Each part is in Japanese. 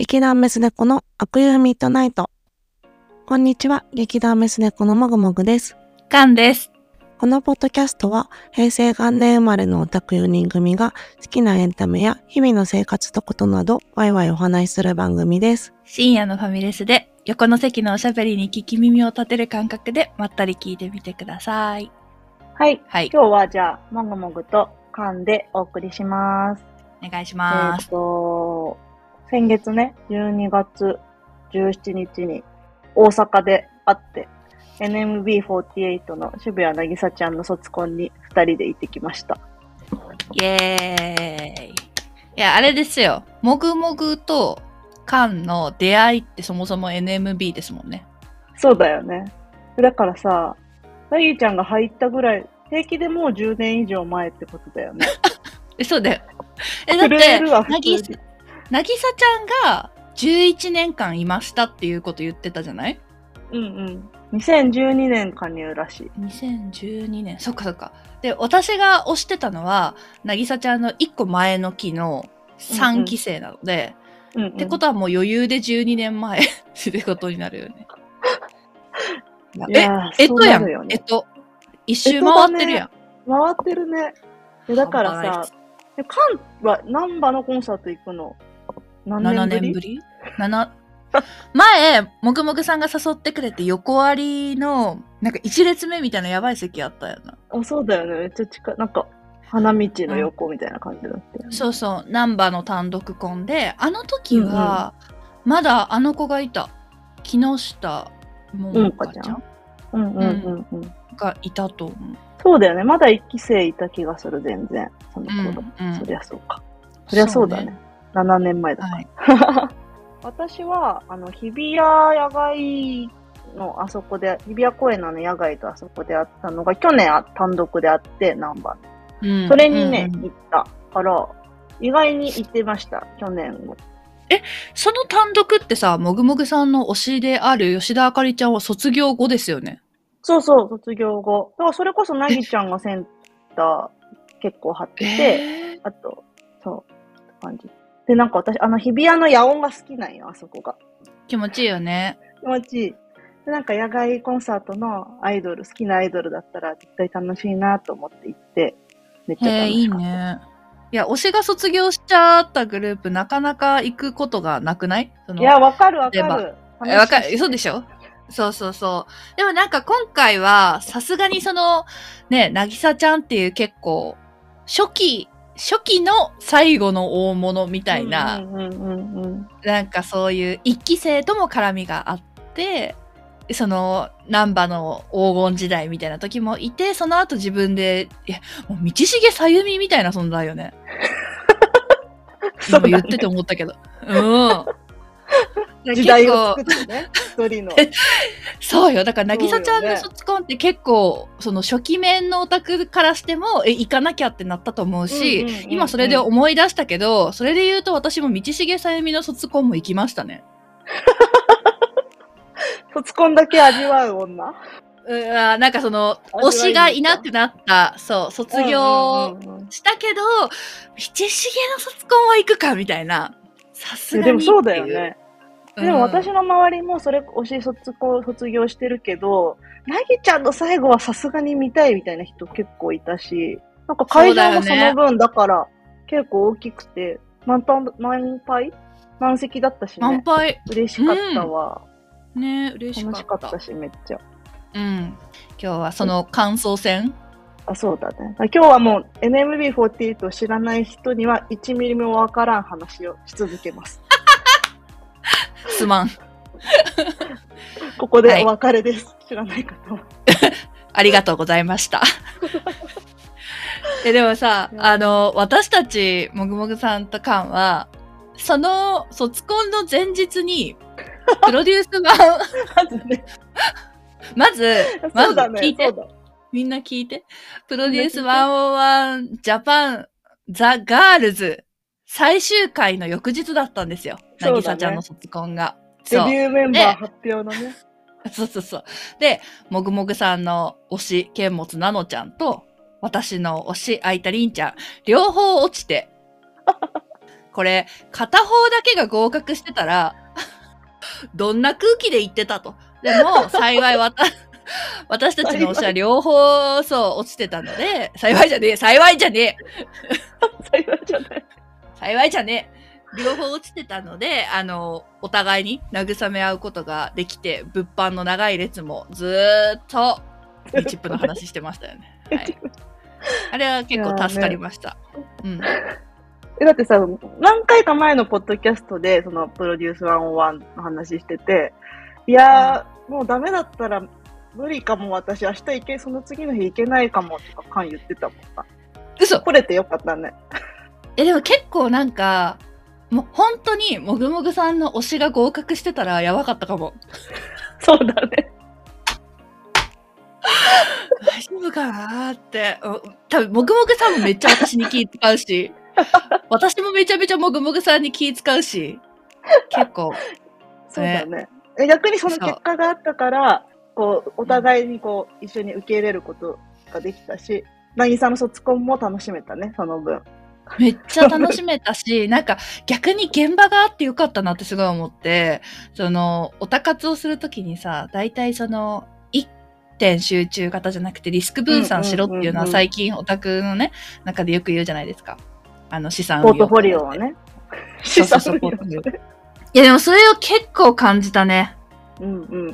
劇団メス猫の悪夢ミッドナイト。こんにちは、劇団メス猫のもぐもぐです。かんです。このポッドキャストは、平成元年生まれのオタク4人組が好きなエンタメや日々の生活とことなど、ワイワイお話しする番組です。深夜のファミレスで、横の席のおしゃべりに聞き耳を立てる感覚で、まったり聞いてみてください。はい。はい。今日はじゃあ、もぐもぐと噛んでお送りします。お願いしえっ、ます。と、先月ね、12月17日に大阪で会って、NMB48 の渋谷なぎさちゃんの卒コンに二人で行ってきました。イエーイ。いや、あれですよ。もぐもぐとかんの出会いってそもそも NMB ですもんね。そうだよね。だからさ、なぎちゃんが入ったぐらい、平気でもう10年以上前ってことだよね。え、そうだよ。え、だって、なぎ。なぎさちゃんが11年間いましたっていうこと言ってたじゃない？うんうん。2012年加入らしい。2012年。そっかそっか。で私が推してたのはなぎさちゃんの1個前の期の3期生なので、うん、うん。ってことはもう余裕で12年前 ってことになるよね。いやーええっとやん、そうなるよね。えっと一周回ってるやん、回ってるね。えだからさカンはナンバのコンサート行くの？何7年ぶり？年ぶり ?7 前もぐもぐさんが誘ってくれて横ありのなんか1列目みたいなやばい席あったよなあ、そうだよね。めっちゃ近い。なんか、花道の横みたいな感じだったよね。そうそうナンバの単独コンであの時は、まだあの子がいた木下もかちゃん？うんうんうんうん。がいたと思う。そうだよね。まだ一期生いた気がする、全然。その頃。うんそりゃそうか。そりゃそうだね。7年前だはい。私は、あの、日比谷野外のあそこで、日比谷公園のあの野外とあそこであったのが、去年あ単独であって、ナンバーうんそれにね、うん行ったから、意外に行ってました、去年も。その単独ってさ、もぐもぐさんの推しである吉田あかりちゃんは卒業後ですよね？そうそう、卒業後。だからそれこそなぎちゃんがセンター結構張ってて、えーあと、そう、感じ。で、なんか私、あの日比谷の野音が好きなんよ、あそこが。気持ちいいよね。気持ちいい。で、なんか野外コンサートのアイドル、好きなアイドルだったら絶対楽しいなと思って行って、めっちゃ楽しかった。ね。いや、推しが卒業しちゃったグループ、なかなか行くことがなくない？そのいや、わかるわかる。えわかる、そうでしょ？そうそうそう。でもなんか今回は、さすがにその、ね、なぎさちゃんっていう結構、初期、初期の最後の大物みたいな。なんかそういう一期生とも絡みがあって、その、難波の黄金時代みたいな時もいて、その後自分で、いや、もう道重さゆみみたいな存在よね。今言ってて思ったけど。うん。時代を作ってね、一人の。そうよ。だから、なぎさちゃんの卒コンって結構、その初期面のオタクからしても、え、行かなきゃってなったと思うし、うんうんうんうん今それで思い出したけど、それで言うと私も道重さゆみの卒コンも行きましたね。卒コンだけ味わう女？うわなんかその、推しがいなくなった、そう、卒業うんうんうんうんしたけど、道重の卒コンは行くかみたいな。さすがにでもそうだよね。うん。でも私の周りもそれ推し卒コ卒業してるけど、なぎちゃんの最後はさすがに見たいみたいな人結構いたし、なんか会場もその分だから結構大きくて、満タン満杯？満席だったしね。満杯。嬉しかったわ。ね嬉し楽かっ。しかったたし、めっちゃ。うん。今日はその感想戦？あ、そうだね。今日はもう NMB48 を知らない人には1ミリもわからん話をし続けます。すまん。ここでお別れです。知らない方は。ありがとうございました。えでもさ、あの、私たち、もぐもぐさんとカンは、その卒コンの前日に、プロデュース版、まずね。まず。聞いて。みんな聞いて。プロデュース101ジャパンザ・ガールズ最終回の翌日だったんですよ。なぎさちゃんの卒コンが。デビューメンバー発表のね。そうそうそう。で、もぐもぐさんの推し、剣持なのちゃんと、私の推し、あいたりんちゃん、両方落ちて。これ、片方だけが合格してたら、どんな空気で言ってたと。でも、幸いわた、私たちの推しは両方、そう、落ちてたので、幸いじゃねえ、幸いじゃねえ、幸いじゃない。幸いじゃねえ。両方落ちてたので、あの、お互いに慰め合うことができて、物販の長い列もずーっと、リチップの話してましたよね。はい。あれは結構助かりました。うん。えだってさ、何回か前のポッドキャストで、そのプロデュース101の話してて、いやー、もうダメだったら無理かも、私、明日行け、その次の日行けないかもとか、カン言ってたもんな。嘘来れてよかったね。え、でも結構なんか、もう本当にもぐもぐさんの推しが合格してたらやばかったかも。そうだね。大丈夫かなーって。お多分もぐもぐさんもめっちゃ私に気使うし、私もめちゃめちゃもぐもぐさんに気使うし、結構、そうだね。え逆にその結果があったから、こう、お互いにこう、一緒に受け入れることができたし、なぎさの卒コンも楽しめたね、その分。めっちゃ楽しめたし、なんか逆に現場があってよかったなってすごい思って、その、オタ活をするときにさ、大体その、一点集中型じゃなくてリスク分散しろっていうのは最近オタクのね、中でよく言うじゃないですか。あの、資産運用ポートフォリオをね。資産運用ねいやでもそれを結構感じたね。うんうん。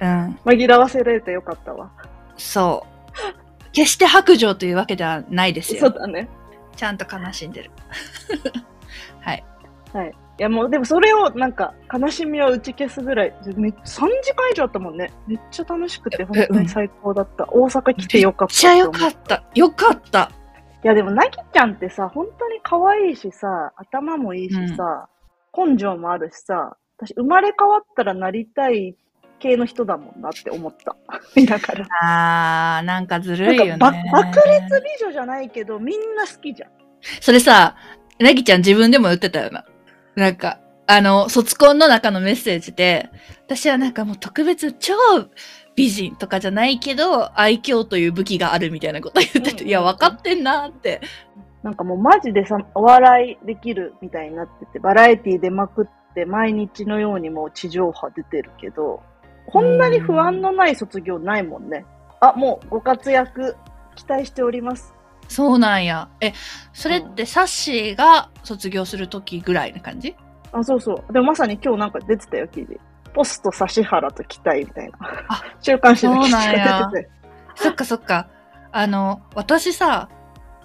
うん。紛らわせられてよかったわ。そう。決して白状というわけではないですよ。そうだね。ちゃんと悲しんでる。はい。はい。いやもう、でもそれをなんか、悲しみを打ち消すぐらい、め3時間以上あったもんね。めっちゃ楽しくて、本当に最高だった。大阪来てよかった。めっちゃよかった。よかった。いやでも、なぎちゃんってさ、本当に可愛いしさ、頭もいいしさ、根性もあるしさ、私、生まれ変わったらなりたい系の人だもんなって思った。だから。あー、なんかずるいよね。爆裂美女じゃないけど、みんな好きじゃん。それさ、なぎちゃん自分でも言ってたよな。なんか、あの、卒コンの中のメッセージで、私はなんかもう特別超美人とかじゃないけど、愛嬌という武器があるみたいなこと言ってて、うんいや、分かってんなって。なんかもうマジでさ、お笑いできるみたいになってて、バラエティ出まくって、毎日のようにもう地上波出てるけど、こんなに不安のない卒業ないもんね。あ、もうご活躍期待しております。そうなんや。え、それってサッシーが卒業するときぐらいな感じ？あ、そうそう。でもまさに今日なんか出てたよ、記事。ポスト指原と期待みたいな。あ週刊誌の記事が出てて。そっかそっか。あの、私さ、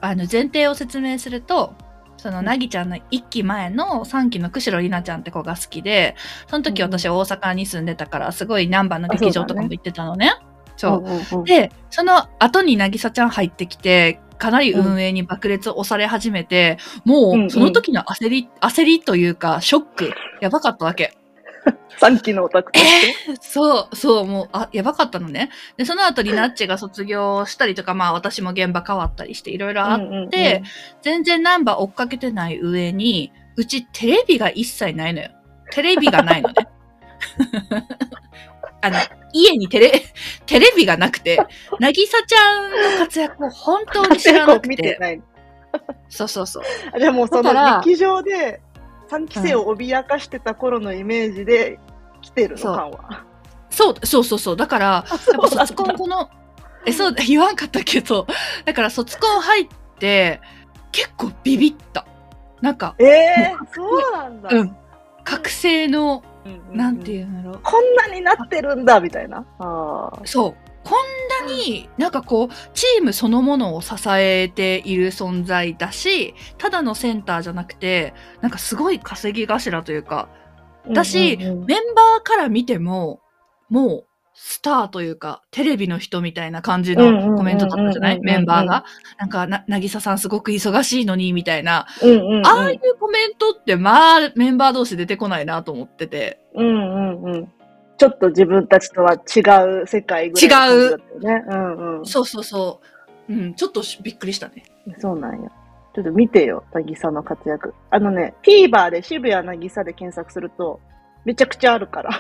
あの、前提を説明すると、その、なぎちゃんの一期前の3期の釧路里奈ちゃんって子が好きで、その時うんうん私大阪に住んでたから、すごい南波の劇場とかも行ってたのね。そう。んうんうんで、その後になぎさちゃん入ってきて、かなり運営に爆裂押され始めて、もうんうんう、その時の焦り、焦りというか、ショック、やばかったわけ。3期のオタクとして？そう、そう、もう、あ、やばかったのね。で、その後リナッチが卒業したりとか、まあ私も現場変わったりしていろいろあっうんうんうんて、全然ナンバー追っかけてない上に、うちテレビが一切ないのよ。テレビがないのね。あの、家にテレ、テレビがなくて、なぎさちゃんの活躍を本当に知らなくて。そうそうそう。あじゃあもうその劇場で3期生を脅かしてた頃のイメージで来てるの、そう感は。そう、そうそうそう。だから、やっぱ卒コンこの、え、そう、言わんかったけど、だから卒コン入って、結構ビビった。なんか、ええー、そうなんだ。うん。覚醒の、うんうんうんなんていうんだろう。こんなになってるんだ、みたいな。ああ。そう。こんなになんかこう、チームそのものを支えている存在だし、ただのセンターじゃなくて、なんかすごい稼ぎ頭というか、だしメンバーから見ても、もう、スターというか、テレビの人みたいな感じのコメントだったじゃない？メンバーが。なんか、な、なぎささんすごく忙しいのに、みたいな。ああいうコメントって、まあ、メンバー同士出てこないなと思ってて。うんうんうん。ちょっと自分たちとは違う世界ぐらいの感じだったよね。うんうん。そうそうそう。うん、ちょっとしびっくりしたね。そうなんや。ちょっと見てよ、なぎさの活躍。あのね、TVer で渋谷なぎさで検索すると、めちゃくちゃあるから。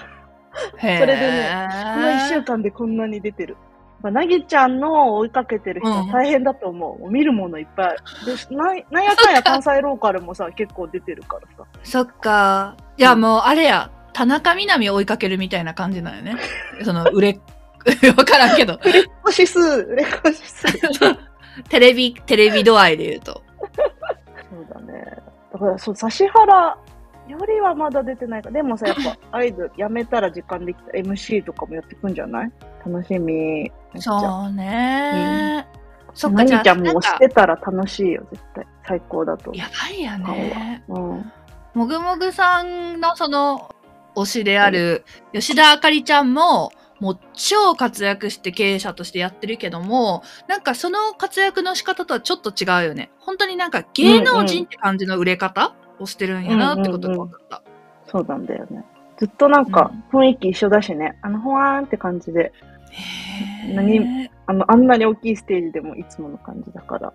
それでねこの1週間でこんなに出てる。まあなぎちゃんの追いかけてる人はうん大変だと思う。もう見るものいっぱい。で、ななんやかんや関西ローカルもさ、結構出てるからさ。そっか。いや、もう、あれや、田中みな実追いかけるみたいな感じなんよね。その、売れ、わからんけど。売れっ子指数、売れっ子指数。テレビ、テレビ度合いで言うと。そうだね。だから、そう、指原よりはまだ出てないか。でもさ、やっぱ、アイドル辞めたら時間できた MC とかもやってくんじゃない？楽しみ。そうね、そっか、なじゃあ、ぎちゃんもなんか推してたら楽しいよ、絶対。最高だと思やばいよね。う。うん。もぐもぐさんのその推しである吉田あかりちゃんも、もう超活躍して経営者としてやってるけども、なんかその活躍の仕方とはちょっと違うよね。本当になんか芸能人って感じの売れ方をしてるんやなってことが分かった。そうなんだよね。ずっとなんか雰囲気一緒だしね。あの、ほわーんって感じで、何あの、あんなに大きいステージでもいつもの感じだから。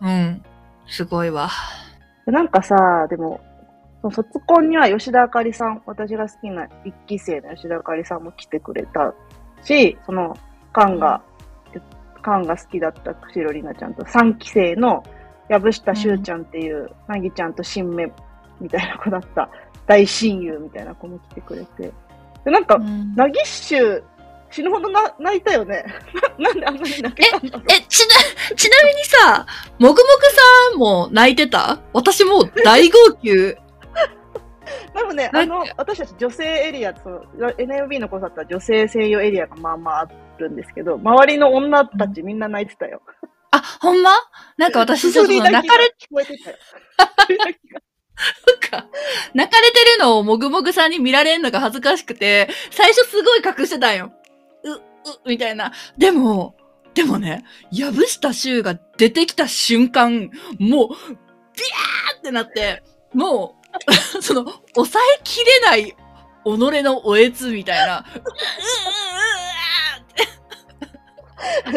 うん。すごいわ。でなんかさ、でも、卒コンには吉田あかりさん、私が好きな一期生の吉田あかりさんも来てくれたし、その、カンが、カンが好きだったくしろりなちゃんと3期生の藪下しゅうちゃんっていう、なぎちゃんと新芽みたいな子だった大親友みたいな子も来てくれて。で、なんかう、んなぎっしゅ死ぬほどな泣いたよね。ななんであんなに泣けたんだろう。え、ちな、ちなみにさ、もぐもぐさんも泣いてた？私もう大号泣。でもね、あの、私たち女性エリア、その NMB の子だったら女性専用エリアがまあまああるんですけど、周りの女たちみんな泣いてたよ。あ、ほんま？なんか私ちょっとすすり泣かれ、が聞こえてたよ。すすり泣きがか、泣かれてるのをもぐもぐさんに見られるのが恥ずかしくて、最初すごい隠してたんよ。う、う、みたいな。でも、でもね、藪下衆が出てきた瞬間、もう、ビャーってなって、もう、その、抑えきれない己のおえつみたいな、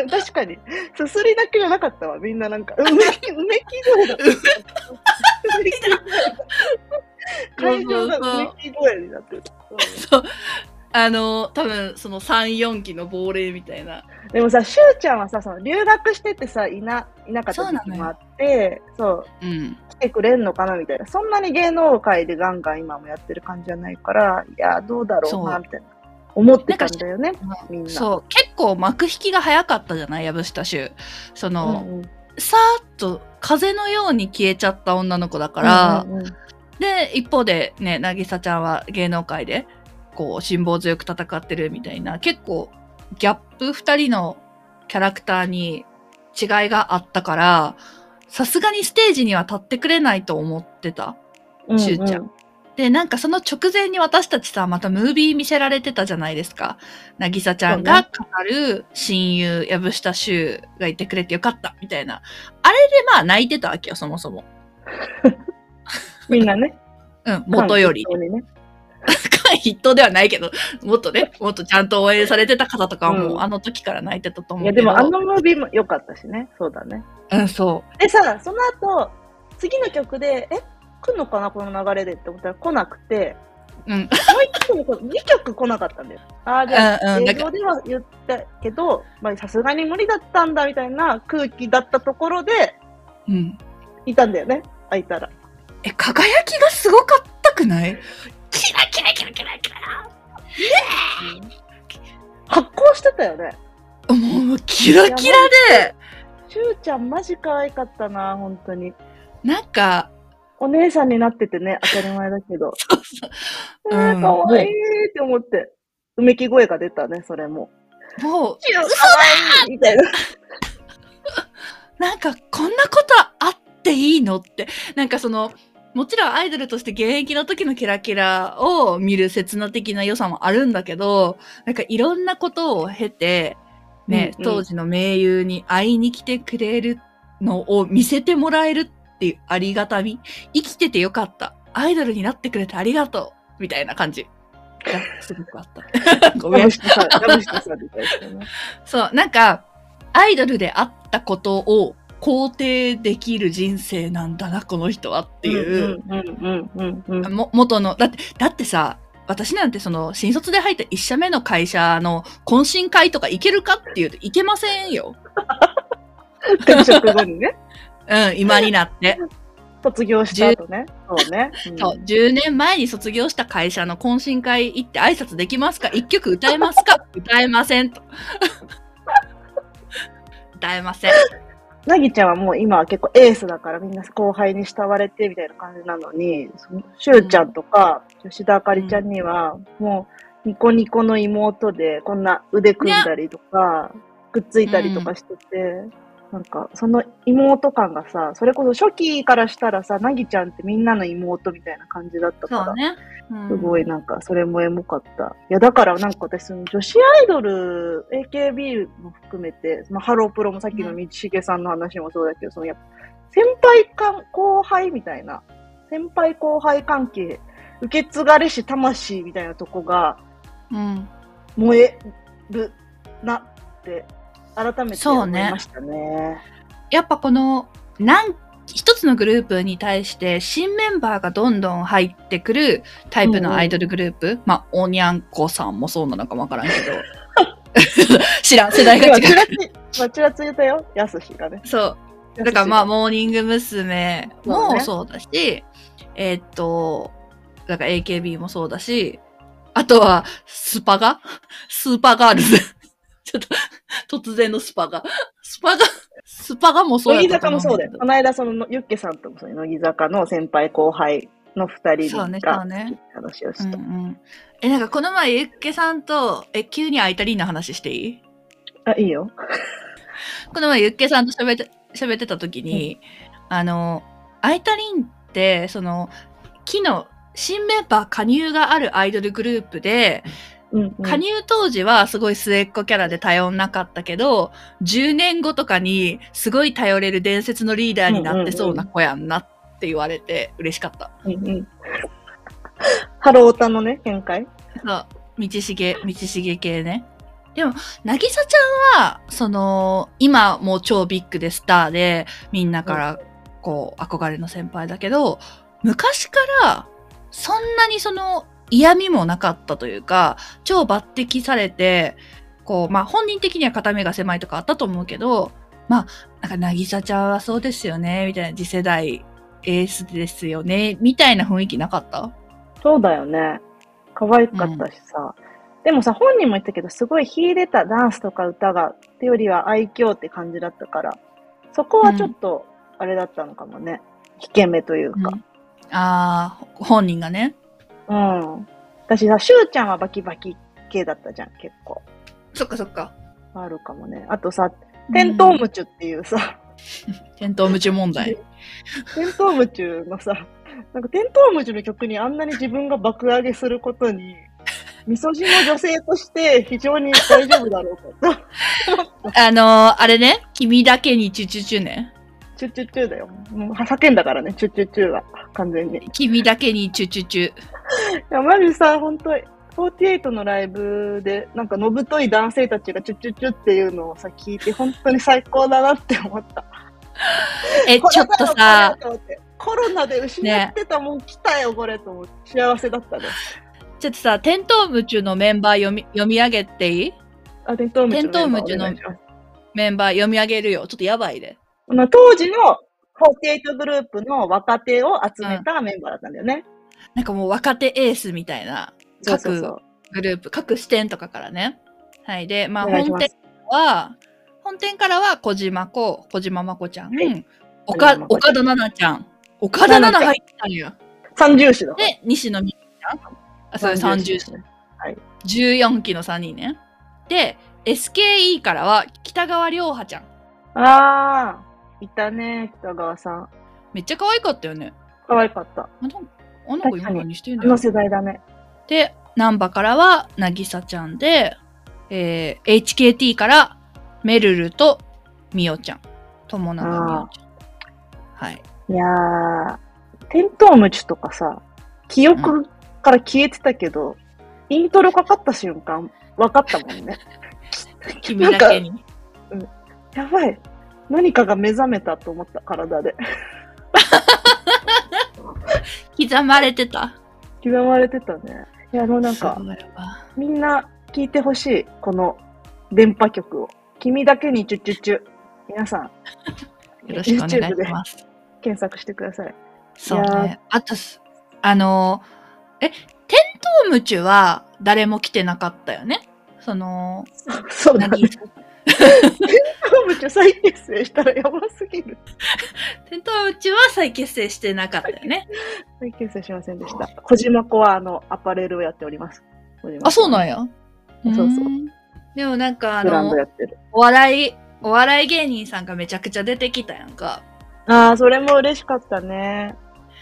確かに、すすり泣きじゃなかったわ。みんななんか、うめき、うめき声だった。うめき声だった会場がうめき声になってる。そう。あの、多分、その3、4期の亡霊みたいな。でもさ、しゅうちゃんはさ、その留学しててさ、いな、いなかった時期もあって、そううん。来てくれんのかなみたいな。そんなに芸能界でガンガン今もやってる感じじゃないから、いや、どうだろうな、そうみたいな。思ってたんだよね、みんな。そう。結構幕引きが早かったじゃない？藪下衆。その、うんうんさーっと風のように消えちゃった女の子だから、うんうんうんで、一方でね、なぎさちゃんは芸能界で、こう、辛抱強く戦ってるみたいな、結構、ギャップ二人のキャラクターに違いがあったから、さすがにステージには立ってくれないと思ってた。しゅうちゃん。で、なんかその直前に私たちさ、またムービー見せられてたじゃないですか。なぎさちゃんが語る親友、藪下衆がいてくれてよかった、みたいな。あれでまあ泣いてたわけよ、そもそも。みんなね。うん、元より。ね。筆頭ではないけど、もっとね、もっとちゃんと応援されてた方とかはもう、んあの時から泣いてたと思う、けど。でもあのムービーも良かったしね。そうだね。うん、そでさ、その後、次の曲で、え、来んのかなこの流れでって思ったら来なくて、う。ん。もう一曲も来2曲来なかったんだよ。ああ、じゃあ、うんうん映像では言ったけど、まあさすがに無理だったんだみたいな空気だったところで、うん。いたんだよね。開いたら。え、輝きがすごかったくないキラキラキラキラキラ発光してたよね。もう、キラキラで、しゅうちゃんマジ可愛かったな、本当に。なんか、お姉さんになっててね、当たり前だけど。そうそうえー、うん可愛いって思って。うめき声が出たね、それも。もう、可愛いみたいな。なんか、こんなことあっていいのって、なんかその、もちろんアイドルとして現役の時のキラキラを見る刹那的な良さもあるんだけど、なんかいろんなことを経て、ね、うんうん当時の盟友に会いに来てくれるのを見せてもらえるっていうありがたみ。生きててよかった。アイドルになってくれてありがとう。みたいな感じがすごくあった。ごめん。そう、なんか、アイドルであったことを肯定できる人生なんだな、この人はっていう。元の、だって、だってさ、私なんてその、新卒で入った一社目の会社の懇親会とか行けるかっていうといけませんよ。転職後にね。うん、今になって。卒業した後ね。そうね。うんそう、10年前に卒業した会社の懇親会行って挨拶できますか？一曲歌えますか？歌えませんと。歌えません。なぎちゃんはもう今は結構エースだからみんな後輩に慕われてみたいな感じなのに、そのしゅうちゃんとか吉田あかりちゃんにはもうニコニコの妹でこんな腕組んだりとか、くっついたりとかしてて、なんかその妹感がさ、それこそ初期からしたらさ、なぎちゃんってみんなの妹みたいな感じだったから。ね。うんすごいなんか、それもエモかった。いや、だからなんか私、その女子アイドル、AKB も含めて、まあ、ハロープロもさっきの道重さんの話もそうだけど、そのやっぱ、先輩か後輩みたいな、先輩後輩関係、受け継がれし魂みたいなとこがうん。燃えるなって、改めて思いそうねましたね。やっぱこの、なん、一つのグループに対して新メンバーがどんどん入ってくるタイプのアイドルグループ。まあ、おにゃんこさんもそうなのかもわからんけど。知らん、世代が違う。つ、まあ、ちらついたよ、やすしがね。そう。だからまあ、モーニング娘。もそうだし、えーっと、だから AKB もそうだし、あとは、スパガ？スーパーガールズ。ちょっと、突然のスパガ。スパガ、スパガもそうや乃木坂もそうだよ。この間、その、ユッケさんともそう乃木坂の先輩後輩の二人そうね、がそうね。話をした。うんうん。え、なんかこの前、ゆっけさんと、え、急にアイタリーの話していい？あ、いいよ。この前、ゆっけさんと喋って、喋ってた時に、あの、アイタリンって、その、昨日、新メンバー加入があるアイドルグループで、うん、うん。加入当時はすごい末っ子キャラで頼んなかったけど、10年後とかにすごい頼れる伝説のリーダーになってそうな子やんなって言われて嬉しかった。うんうん。ハロータのね、見解？そう、道重、道重系ね。でも、なぎさちゃんは、その、今もう超ビッグでスターで、みんなから、こう、憧れの先輩だけど、昔から、そんなにその、嫌味もなかったというか、超抜擢されて、こう、まあ、本人的には片目が狭いとかあったと思うけど、まあ、なんか、なぎさちゃんはそうですよね、みたいな、次世代エースですよね、みたいな雰囲気なかった？そうだよね。可愛かったしさ。でもさ、本人も言ったけど、すごい秀でたダンスとか歌が、ってよりは愛嬌って感じだったから、そこはちょっと、あれだったのかもね。引け目というか。ああ、本人がね。うん。私さ、しゅうちゃんはバキバキ系だったじゃん、結構。そっかそっか。あるかもね。あとさ、テントウムチュっていうさ、テントウムチュ問題。テントウムチュのさ、なんかテントウムチュの曲にあんなに自分が爆上げすることに、みそじの女性として非常に大丈夫だろうかと。あのー、あれね、君だけにチュチュチュね。チュッチュッチュだよ。もう叫んだからね、チュッチュッチュが。完全に。い君だけにチュチュチュ。や、マジさ、本当48のライブで、なんかのぶとい男性たちがチュッチュッチュっていうのをさ、聞いて、本当に最高だなって思った。え、ちょっとさ、コロナで失ってたもん来たよ、これと思って。幸せだったね。ちょっとさ、テントウムチュのメンバー読み、読み上げていい？あ、テントウムチュのメンバー読み上げるよ。ちょっとやばいで。まあ当時の48グループの若手を集めたメンバーだったんだよね。なんかもう若手エースみたいな、そうそうそう。グループ、各視点とかからね。はい。で、まあ本店は、本店からは小島子、小島まこちゃん、はい岡岡田奈々ちゃん。岡田奈々入ったんや。三重視だ。で、西野美ちゃん。あ、それ三重視。ね。はい。14期の3人ね。で、SKE からは北川涼波ちゃん。ああ、いたね、北川さん。めっちゃ可愛かったよね。可愛かった。あのあの子今何してんあのだよ。世代だね。で、南波からは渚ちゃんで、えー HKT からメルルとミオちゃん。友永ミオちゃん。はい。いやー、テントウムチュとかさ、記憶から消えてたけど、イントロかかった瞬間、分かったもんね。君だけに。やばい。何かが目覚めたと思った、体で。刻まれてた。刻まれてたね。いや、もうなんか、みんな聞いてほしい。この電波曲を。君だけにチュッチュッチュ。皆さん、よろしくお願いします。検索してください。そうね。あとす、あの、え、テントウムチュは誰も来てなかったよね？その、そうだね。何？テ ントウムチュ再結成したらやばすぎる。テントウムチュは再結成してなかったよね。再結成しませんでした。小島子はあの、アパレルをやっております。あ、そうなんや。そうそううんでもなんかあの。お笑い、お笑い芸人さんがめちゃくちゃ出てきたやんか。ああ、それも嬉しかったね。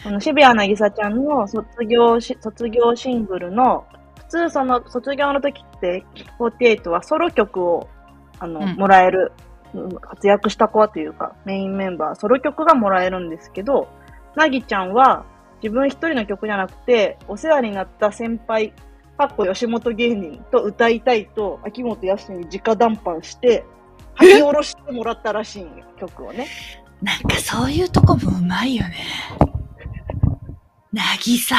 あの、渋谷なぎさちゃんの卒業し、卒業シングルの、普通その卒業の時って、48はソロ曲を、あの、うんもらえる、うん活躍した子はというか、メインメンバー、ソロ曲がもらえるんですけど、なぎちゃんは自分一人の曲じゃなくて、お世話になった先輩、かっこ吉本芸人と歌いたいと、秋元康に直談判して、書き下ろしてもらったらしい曲をね。なんかそういうとこもうまいよね。なぎさ。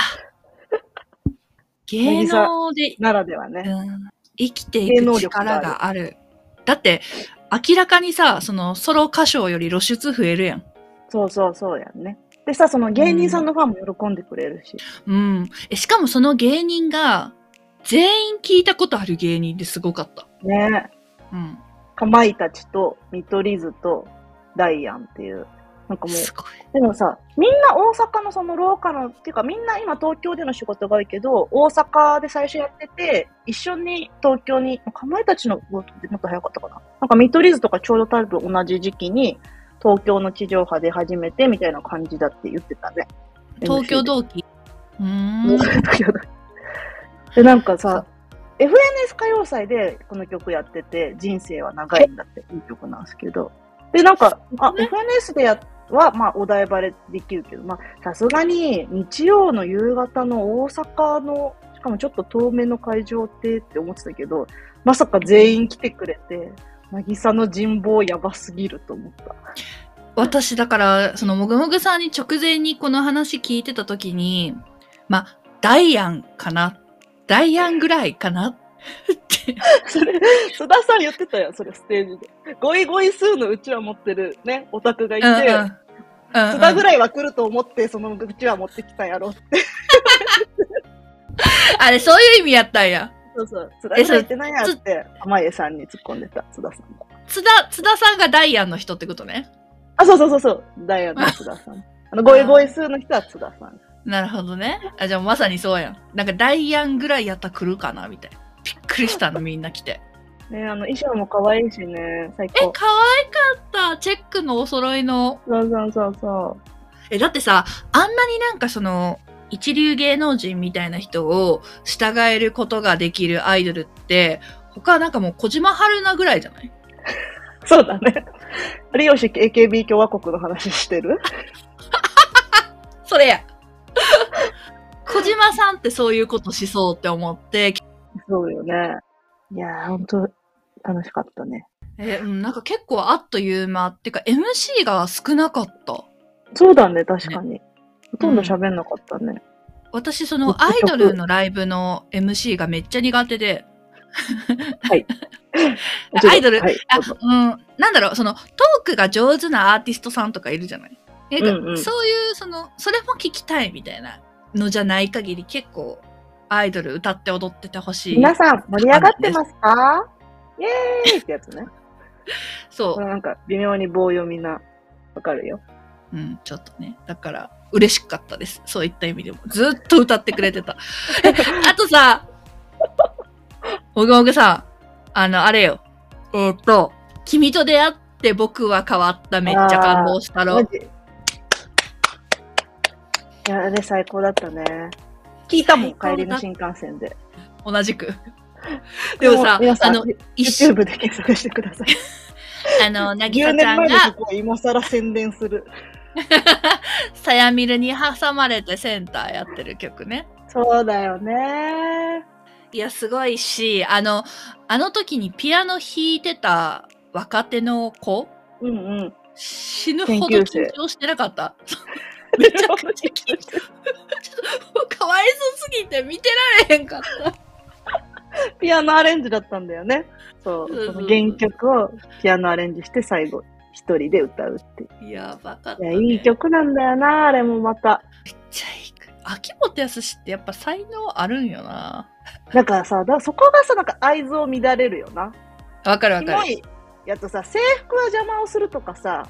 芸能で、ならではね。うん、生きていく力がある。だって、明らかにさ、そのソロ歌唱より露出増えるやん。そうそうそうやんね。でさ、その芸人さんのファンも喜んでくれるし。うん。えしかもその芸人が、全員聞いたことある芸人ですごかった。ねうん。かまいたちと、見取り図と、ダイアンっていう。なんかもう。でもさ、みんな大阪のその廊下の、っていうかみんな今東京での仕事が多いけど、大阪で最初やってて、一緒に東京に、かまいたちのもっと早かったかな？なんか見取り図とかちょうど多分同じ時期に、東京の地上波で始めてみたいな感じだって言ってたね。東京同期？うーん。で、なんかさ、FNS 歌謡祭でこの曲やってて、人生は長いんだっていい曲なんですけど。で、なんか、あ、ね FNS でや、は、まあ、お台場でできるけど、まあ、さすがに日曜の夕方の大阪の、しかもちょっと遠めの会場ってって思ってたけど、まさか全員来てくれて、渚の人望やばすぎると思った。私だから、そのもぐもぐさんに直前にこの話聞いてた時に、まあ、ダイアンかな？ダイアンぐらいかな？それ、須田さん言ってたよ、それステージで。ゴイゴイ数のうちは持ってるね、オタクがいて、うんうん。うん津田ぐらいは来ると思って、そのうちは持ってきたやろって。あれ、そういう意味やったんや。そうそう。津田ぐらい言ってないやって、濱家さんに突っ込んでた、津田さんが。津田、津田さんがダイアンの人ってことね。あ、そうそうそうそう。ダイヤの 津田さん。あの、ゴイゴイ数の人は津田さん。なるほどね。あ、じゃあまさにそうやん。なんかダイアンぐらいやったら来るかなみたいな。くりしたの、みんな来て。ねあの、衣装も可愛いしね、最え、高。可愛かった。チェックのお揃いの。そうそうそうそえ、だってさ、あんなになんかその、一流芸能人みたいな人を従えることができるアイドルって、他なんかもう小島春菜ぐらいじゃない？う。そうだね。有吉 AKB 共和国の話してる？それや。小島さんってそういうことしそうって思って、そうよね。いやー、ほんと、楽しかったね。え、うん、なんか結構あっという間っていうか MC が少なかった。そうだね、確かに。ほとんど喋んなかったね。私そのアイドルのライブの MC がめっちゃ苦手で、アイドルはい。あ、うん、なんだろう、そのトークが上手なアーティストさんとかいるじゃない？なんかうんうんそういう、その、それも聞きたいみたいなのじゃない限り結構アイドル歌って踊っててほしい。皆さん、盛り上がってますか？イエーイってやつね。そう。これなんか、微妙に棒読みな、わかるよ。うん、ちょっとね。だから、嬉しかったです。そういった意味でも。ずっと歌ってくれてた。え あとさ、もぐもぐさん、あの、あれよ。えっ、と、君と出会って僕は変わった。めっちゃ感動したろ。いや、あれ最高だったね。聞いたもん、帰りの新幹線で。同じく。でもさ、皆さんあの、YouTube で検索してください。あの、なぎ10さちゃんが、今更宣伝する。さやみるに挟まれてセンターやってる曲ね。そうだよね。いや、すごいし、あの、あの時にピアノ弾いてた若手の子、うんうん。死ぬほど緊張してなかった？めちゃくちゃ聞いてちょっと、かわいそうすぎて見てられへんかった。ピアノアレンジだったんだよね。そう。その原曲をピアノアレンジして最後一人で歌うっていう。やばかった、いや、ね。いい曲なんだよな、あれもまた。めっちゃいい。秋元康ってやっぱ才能あるんよな。だからさ、だそこがさ、なんか合図を乱れるよな。わかるわかる。やつさ、制服は邪魔をするとかさ、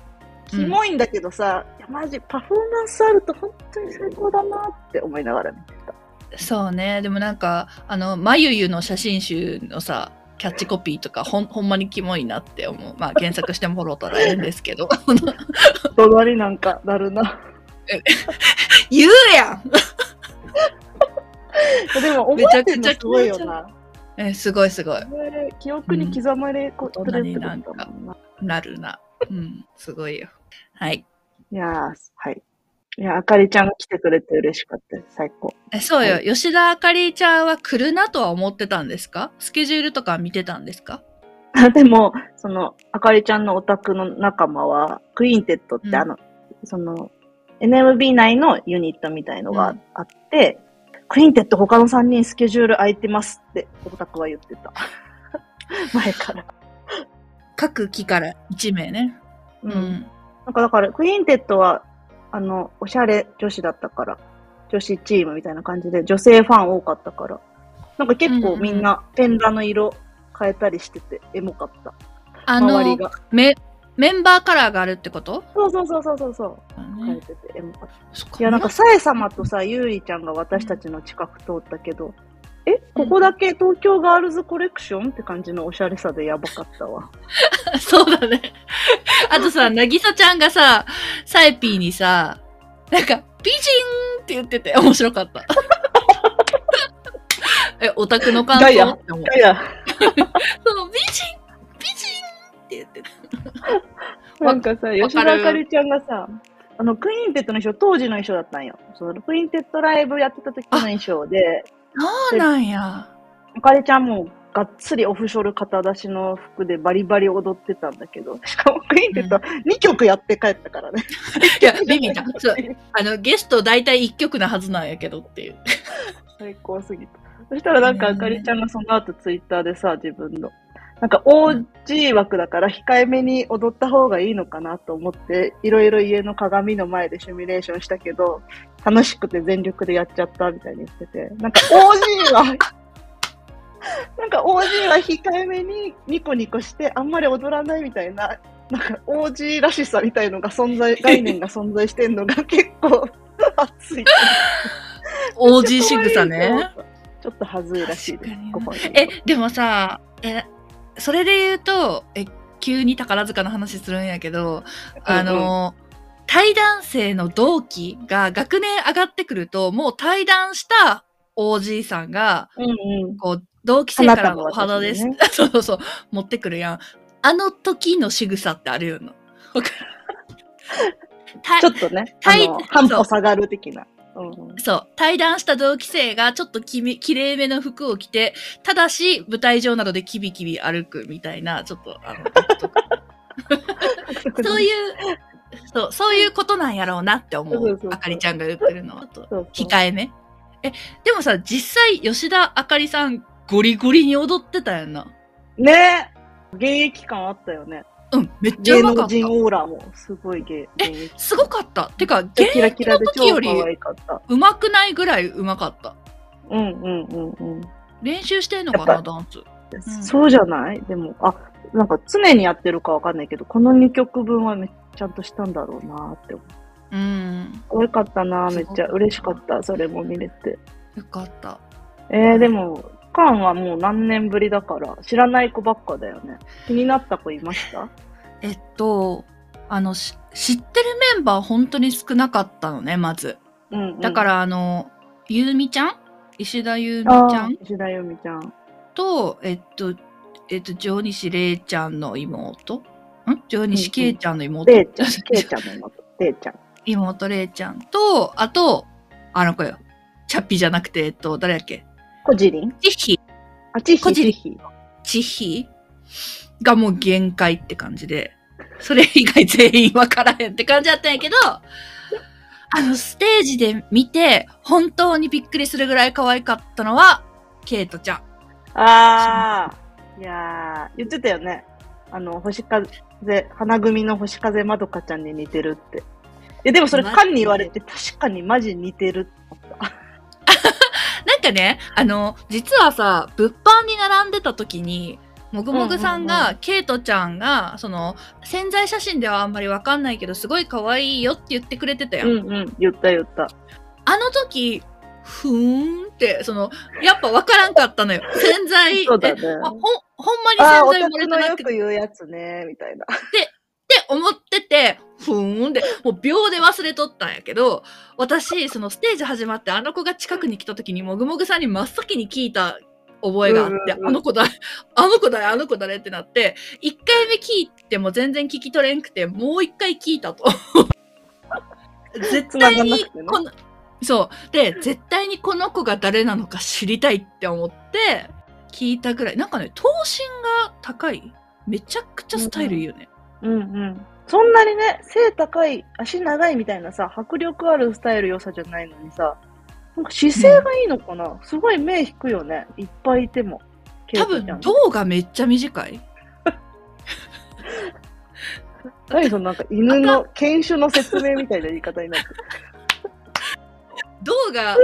キモいんだけどさ、いや、マジパフォーマンスあると本当に最高だなって思いながら見てた。そうね。でもなんか、あの、まゆゆの写真集のさ、キャッチコピーとかほんほんまにキモいなって思う。まあ検索してもろうたらええんですけど。隣なんかなるな。言うやん でも覚えてるのすごいよな。え、すごいすごい。ね記憶に刻まれこうんくれてるんだもんな。なるな。うん、すごいよ。はい。いやー、はい。いや、あかりちゃんが来てくれて嬉しかったです。最高。えそうよ、は吉田あかりちゃんは来るなとは思ってたんですか？スケジュールとか見てたんですか？でも、その、あかりちゃんのオタクの仲間は、クイーンテットって、うんあの、その、NMB 内のユニットみたいのがあって、クイーンテット他の3人スケジュール空いてますって、オタクは言ってた。前から。各期から1名ね。う。うんん。なんかだから、クイーンテッドは、あの、おしゃれ女子だったから、女子チームみたいな感じで、女性ファン多かったから、なんか結構みんなペンダの色変えたりしてて、エモかった。あの周りが。メ、メンバーカラーがあるってこと？そうそうそうそうそうそう。変えねてて、エモかった。いや、なんか、さえ様とさ、ゆうりちゃんが私たちの近く通ったけど、え、ここだけ東京ガールズコレクションって感じのおしゃれさでやばかったわ。そうだね。あとさ、なぎさちゃんがさ、サエピーにさ、なんか、美人って言ってて面白かった。え、オタクの感想？って思う。いや、そう、美人美人って言ってた。なんかさ、わ吉田あかりちゃんがさ、あの、クイーンテットの衣装、当時の衣装だったんよ。そのクイーンテットライブやってた時の衣装で、そうなんや。あかりちゃんもがっつりオフショル肩出しの服でバリバリ踊ってたんだけど、しかもクイーンテッド2曲やって帰ったからね。いや、リミちゃん。そう。あの、ゲスト大体1曲なはずなんやけどっていう。最高すぎた。そしたらなんか、ねあかりちゃんがその後ツイッターでさ、自分の。なんか OG 枠だから控えめに踊った方がいいのかなと思って、いろいろ家の鏡の前でシミュレーションしたけど、楽しくて全力でやっちゃったみたいに言ってて、なんか OG は、なんか OG は控えめにニコニコしてあんまり踊らないみたいな、なんか OG らしさみたいのが存在、概念が存在してんのが 結構熱い。OG 仕草ね。ちょっと恥ずいらしいですえ、でもさ、え、それで言うと、え、急に宝塚の話するんやけど、あの、対談生の同期が学年上がってくると、もう対談した OG さんが、うんうん。こう、同期生からのお花です。花束 そうそうそう、持ってくるやん。あの時の仕草ってあるよな。ちょっとね、あはいの、半歩下がる的な。そう。対談した同期生がちょっときみ、綺麗めの服を着て、ただし舞台上などでキビキビ歩くみたいな、ちょっと、あの、そういう、そう、そういうことなんやろうなって思う。あかりちゃんが言ってるのはと。控えめ。え、でもさ、実際、吉田あかりさん、ゴリゴリに踊ってたやんな。ね現役感あったよね。うん、めっちゃ芸うまかった。能人オーラもすごい芸現役。すごかった。てか、現役の時より。うまくないぐらいうまかった。うんうんうんうん。練習してんのかな、ダンス。んそうじゃない？でも、あ、なんか常にやってるかわかんないけど、この2曲分はめっちゃんとしたんだろうなって思う。うん。可愛かったなめっちゃ嬉しかった。それも見れて。よかった。えー、でも、カンはもう何年ぶりだから、知らない子ばっかだよね。気になった子いました？えっと、あの、し知ってるメンバー本当に少なかったのね、まず。うん、うん。だから、あの、ゆうみちゃん？石田ゆうみちあゃん？ー石田由美ちゃん。と、えっと、えっと、上西れいちゃんの妹？ん？上西けいちゃんの妹？れいちゃん、けいちゃんの妹。れいちゃん。妹れいちゃんと、あと、あの子よ。チャッピじゃなくて、えっと、誰やっけ？こじりんちひ、あ、ちひ、こじりちひ。ちひがもう限界って感じで、それ以外全員わからへんって感じだったんやけど、あの、ステージで見て、本当にびっくりするぐらい可愛かったのは、ケイトちゃん。ああ、いやー、言ってたよね。あの、星風、花組の星風まどかちゃんに似てるって。え、でもそれ、カンに言われて、確かにマジ似てるって思った。なんかね、あの、実はさ、物販に並んでた時に、もぐもぐさんうんうんが、ケイトちゃんが、その、潜在写真ではあんまりわかんないけど、すごい可愛いよって言ってくれてたよ。うんうん、言った言った。あの時、ふーんって、その、やっぱわからんかったのよ。潜在、そうだねほん、ほんまに潜在タクの漏れてなくてよく言うやつね、みたいな。って思ってて、ふーんで、もう秒で忘れとったんやけど、私、そのステージ始まってあの子が近くに来た時にもぐもぐさんに真っ先に聞いた覚えがあって、あの子だ、あの子だよ、あの子だねってなって、一回目聞いても全然聞き取れんくて、もう一回聞いたと。絶対にこの、そう。で、絶対にこの子が誰なのか知りたいって思って、聞いたぐらい。なんかね、頭身が高い。めちゃくちゃスタイルいいよね。うんうん。そんなにね、背高い、足長いみたいなさ、迫力あるスタイル良さじゃないのにさ、なんか姿勢がいいのかな、すごい目引くよね。いっぱいいても。多分、胴がめっちゃ短い。何そのなんか犬の犬種の説明みたいな言い方になってる。胴が、あ、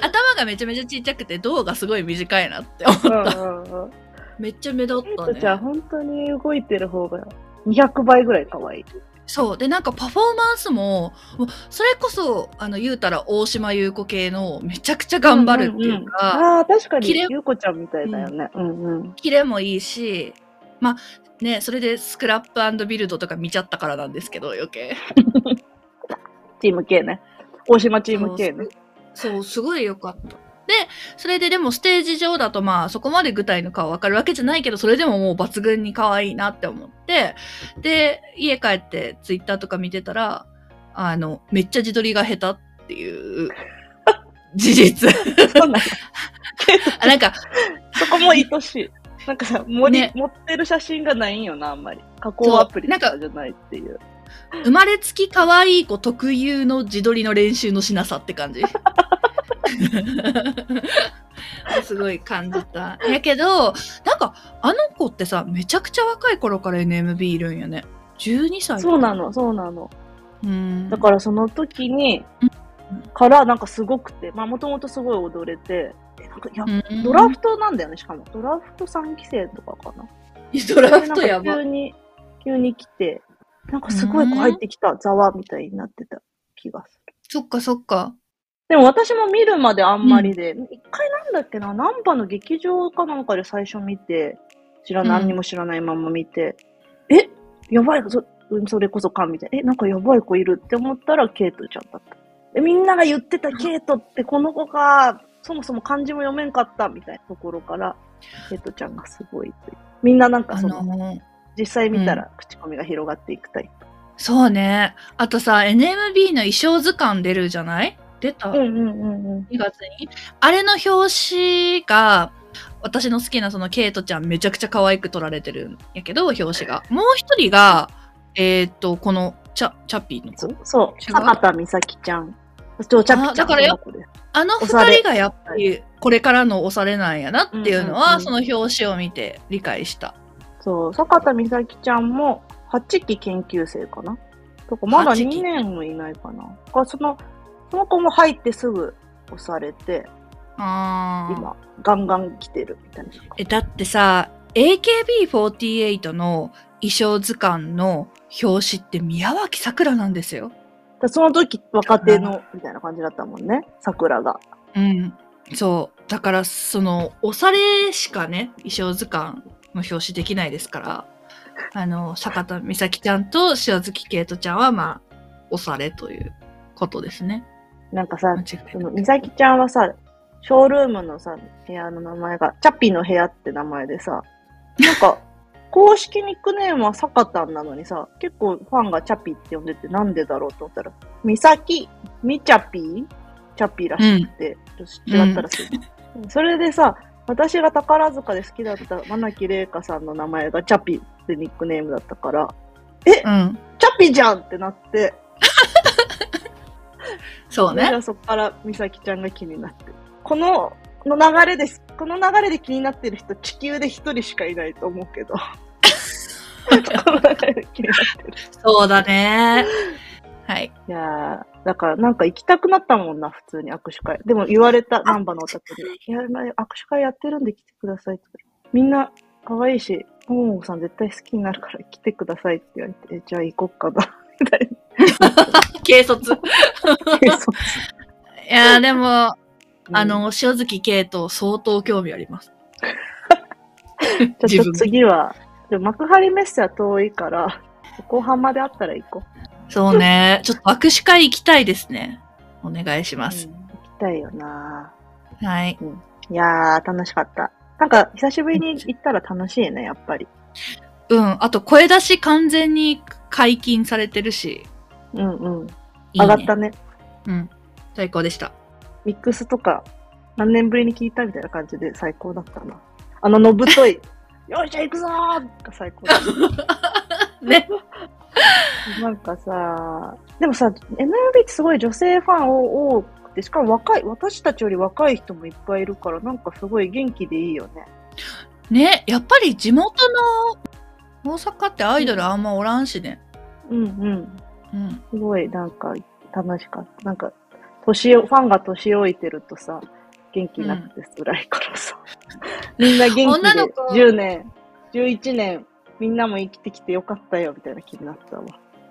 頭がめちゃめちゃちっちゃくて、胴がすごい短いなって思った。うんうんうん。めっちゃ目立ったトちゃん、ね。本当に動いてる方が200倍ぐらい可愛い。そう。で、なんかパフォーマンスも、それこそ、あの、言うたら大島優子系のめちゃくちゃ頑張るっていうか、ああ、確かに綺麗、ゆうこちゃんみたいだよね。うんうん。キレもいいし、まあ、ね、それでスクラップビルドとか見ちゃったからなんですけど、余計。チーム K ね。大島チーム K ね。そう、すごい良かった。で、それででもステージ上だとまあそこまで具体の顔わかるわけじゃないけど、それでももう抜群に可愛いなって思って、で、家帰ってツイッターとか見てたら、あの、めっちゃ自撮りが下手っていう 事実。そうなの。あ なんか、そこも愛しい。なんかさ、ね持ってる写真がないんよな、あんまり。加工アプリとかじゃないっていう。生まれつき可愛い子特有の自撮りの練習のしなさって感じ。すごい感じた。やけど、なんか、あの子ってさ、めちゃくちゃ若い頃から NMB いるんよね。12歳そうなの、そうなの。うん。だからその時に、からなんかすごくて、まあもともとすごい踊れて、えなんかやうんドラフトなんだよね、しかも。ドラフト3期生とかかな。ドラフトやば急。に、急に来て、なんかすごい子入ってきた、ざわみたいになってた気がする。そっかそっか。でも私も見るまであんまりで、一回なんだっけな、ナンバの劇場かなんかで最初見て、知らうん何にも知らないまま見て、えやばい、そうんそれこそかみたいな。え、なんかやばい子いるって思ったらケイトちゃんだった。でみんなが言ってたケイトってこの子か、そもそも漢字も読めんかったみたいなところから、ケイトちゃんがすごいという。みんななんかあその、のー実際見たら口コミが広がっていくタイそうね。あとさ、NMB の衣装図鑑出るじゃない？出た、プ。うんうんうんうん。2月に？あれの表紙が、私の好きなそのケイトちゃんめちゃくちゃ可愛く撮られてるんやけど、表紙が。もう一人が、えっ、と、このチャ、チャッピーの子？そう、坂田美咲ちゃん。そう、チャピちゃん。あだからあの二人がやっぱりこれからの押されなんやなっていうのは、うんうんうんその表紙を見て理解した。そう、坂田美咲ちゃんも8期研究生かな？とか、まだ8期2年もいないかな。かその、その子も入ってすぐ押されて、今、ガンガン来てるみたいな。え、だってさ、AKB48 の衣装図鑑の表紙って宮脇さくらなんですよ。だその時、若手の、みたいな感じだったもんね、桜が。うん。そう。だから、その、押されしかね、衣装図鑑の表紙できないですから、あの、坂田美咲ちゃんと塩月圭人ちゃんは、まあ、押されということですね。なんかさその美咲ちゃんはさ、ショールームのさ、部屋の名前が、チャッピーの部屋って名前でさ、なんか、公式ニックネームはサカタンなのにさ、結構ファンがチャピーって呼んでてなんでだろうと思ったら、美咲、ミチャピ？ーチャピーらしくて、ちょっと違ったらしい。それでさ、私が宝塚で好きだった真木玲香さんの名前がチャピーってニックネームだったから、うん。チャピじゃんってなって、そうね。そこから美咲ちゃんが気になってる。この、この流れです。この流れで気になってる人、地球で一人しかいないと思うけど。そうだね。はい。いやー、だからなんか行きたくなったもんな、普通に握手会。でも言われた、ナンバのお宅で。いや、まあ握手会やってるんで来てくださいって。みんな可愛いし、もももさん絶対好きになるから来てくださいって言われて、えじゃあ行こっかな、みたい 軽率。な。いやーでも、あうん、の、塩月圭と相当興味あります。ちょっと次は、でも幕張メッセは遠いから、後半まであったら行こそうね。ちょっと握手会行きたいですね。お願いしう。ます。うん行きたいよなはい。いやー、楽しかった。なんか、久しぶりに行ったら楽しいね、やっぱり。うん。あと、声出し完全に解禁されてるし。うんうん。いいね上がったね。うん。最高でした。ミックスとか、何年ぶりに聞いたみたいな感じで最高だったな。あの、のぶとい、よっしゃ、行くぞーが最高だった。ね。なんかさ、でもさ、MLB ってすごい女性ファン多くて、しかも若い、私たちより若い人もいっぱいいるから、なんかすごい元気でいいよね。ね。やっぱり地元の大阪ってアイドルあんまおらんしね。うんうん。うん。すごいなんか楽しかった。なんか、年を、ファンが年老いてるとさ、元気なくて辛いからさ。みんな元気で女の子10年、11年、みんなも生きてきてよかったよ、みたいな気になったわ。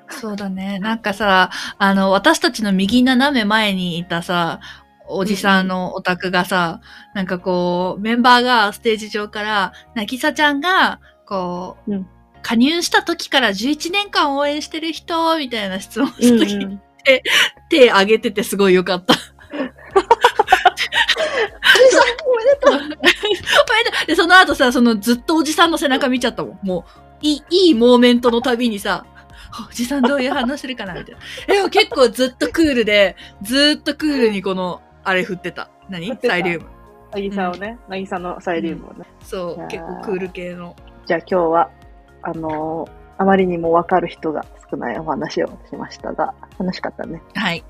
そうだね。なんかさ、あの、私たちの右斜め前にいたさ、おじさんのオタクがさ、なんかこう、メンバーがステージ上から、なぎさちゃんが、こう、うん加入した時から11年間応援してる人、みたいな質問した時に、うんうん手挙げててすごいよかった。おめでとう おめでとうで、その後さ、そのずっとおじさんの背中見ちゃったもん。もう、いい、いいモーメントのたびにさ、おじさんどういう反応するかなみたいな。でも結構ずっとクールで、ずっとクールにこの、あれ振ってた。何？サイリウム。なぎさをね、なぎさのサイリウムをね。そう、結構クール系の。じゃあ今日は、あのーあまりにもわかる人が少ないお話をしましたが、楽しかったね。はい。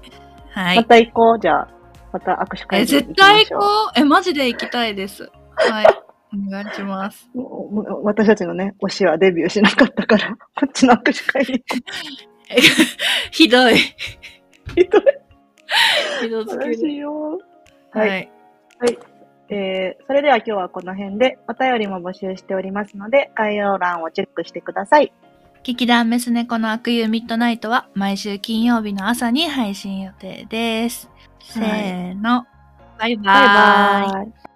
はい。また行こう。じゃあ、また握手会え、に行絶きましょう。対行こう。え、マジで行きたいです。はい。お願いします。私たちのね、推しはデビューしなかったから、こっちの握手会に ひどい。う。ひどいひどすぎ話る。よ。ははいい。えー、それでは今日はこの辺でお便りも募集しておりますので、概要欄をチェックしてください。劇団メス猫の悪友ミッドナイトは毎週金曜日の朝に配信予定です。せーの。バイババイーイ。バーイ。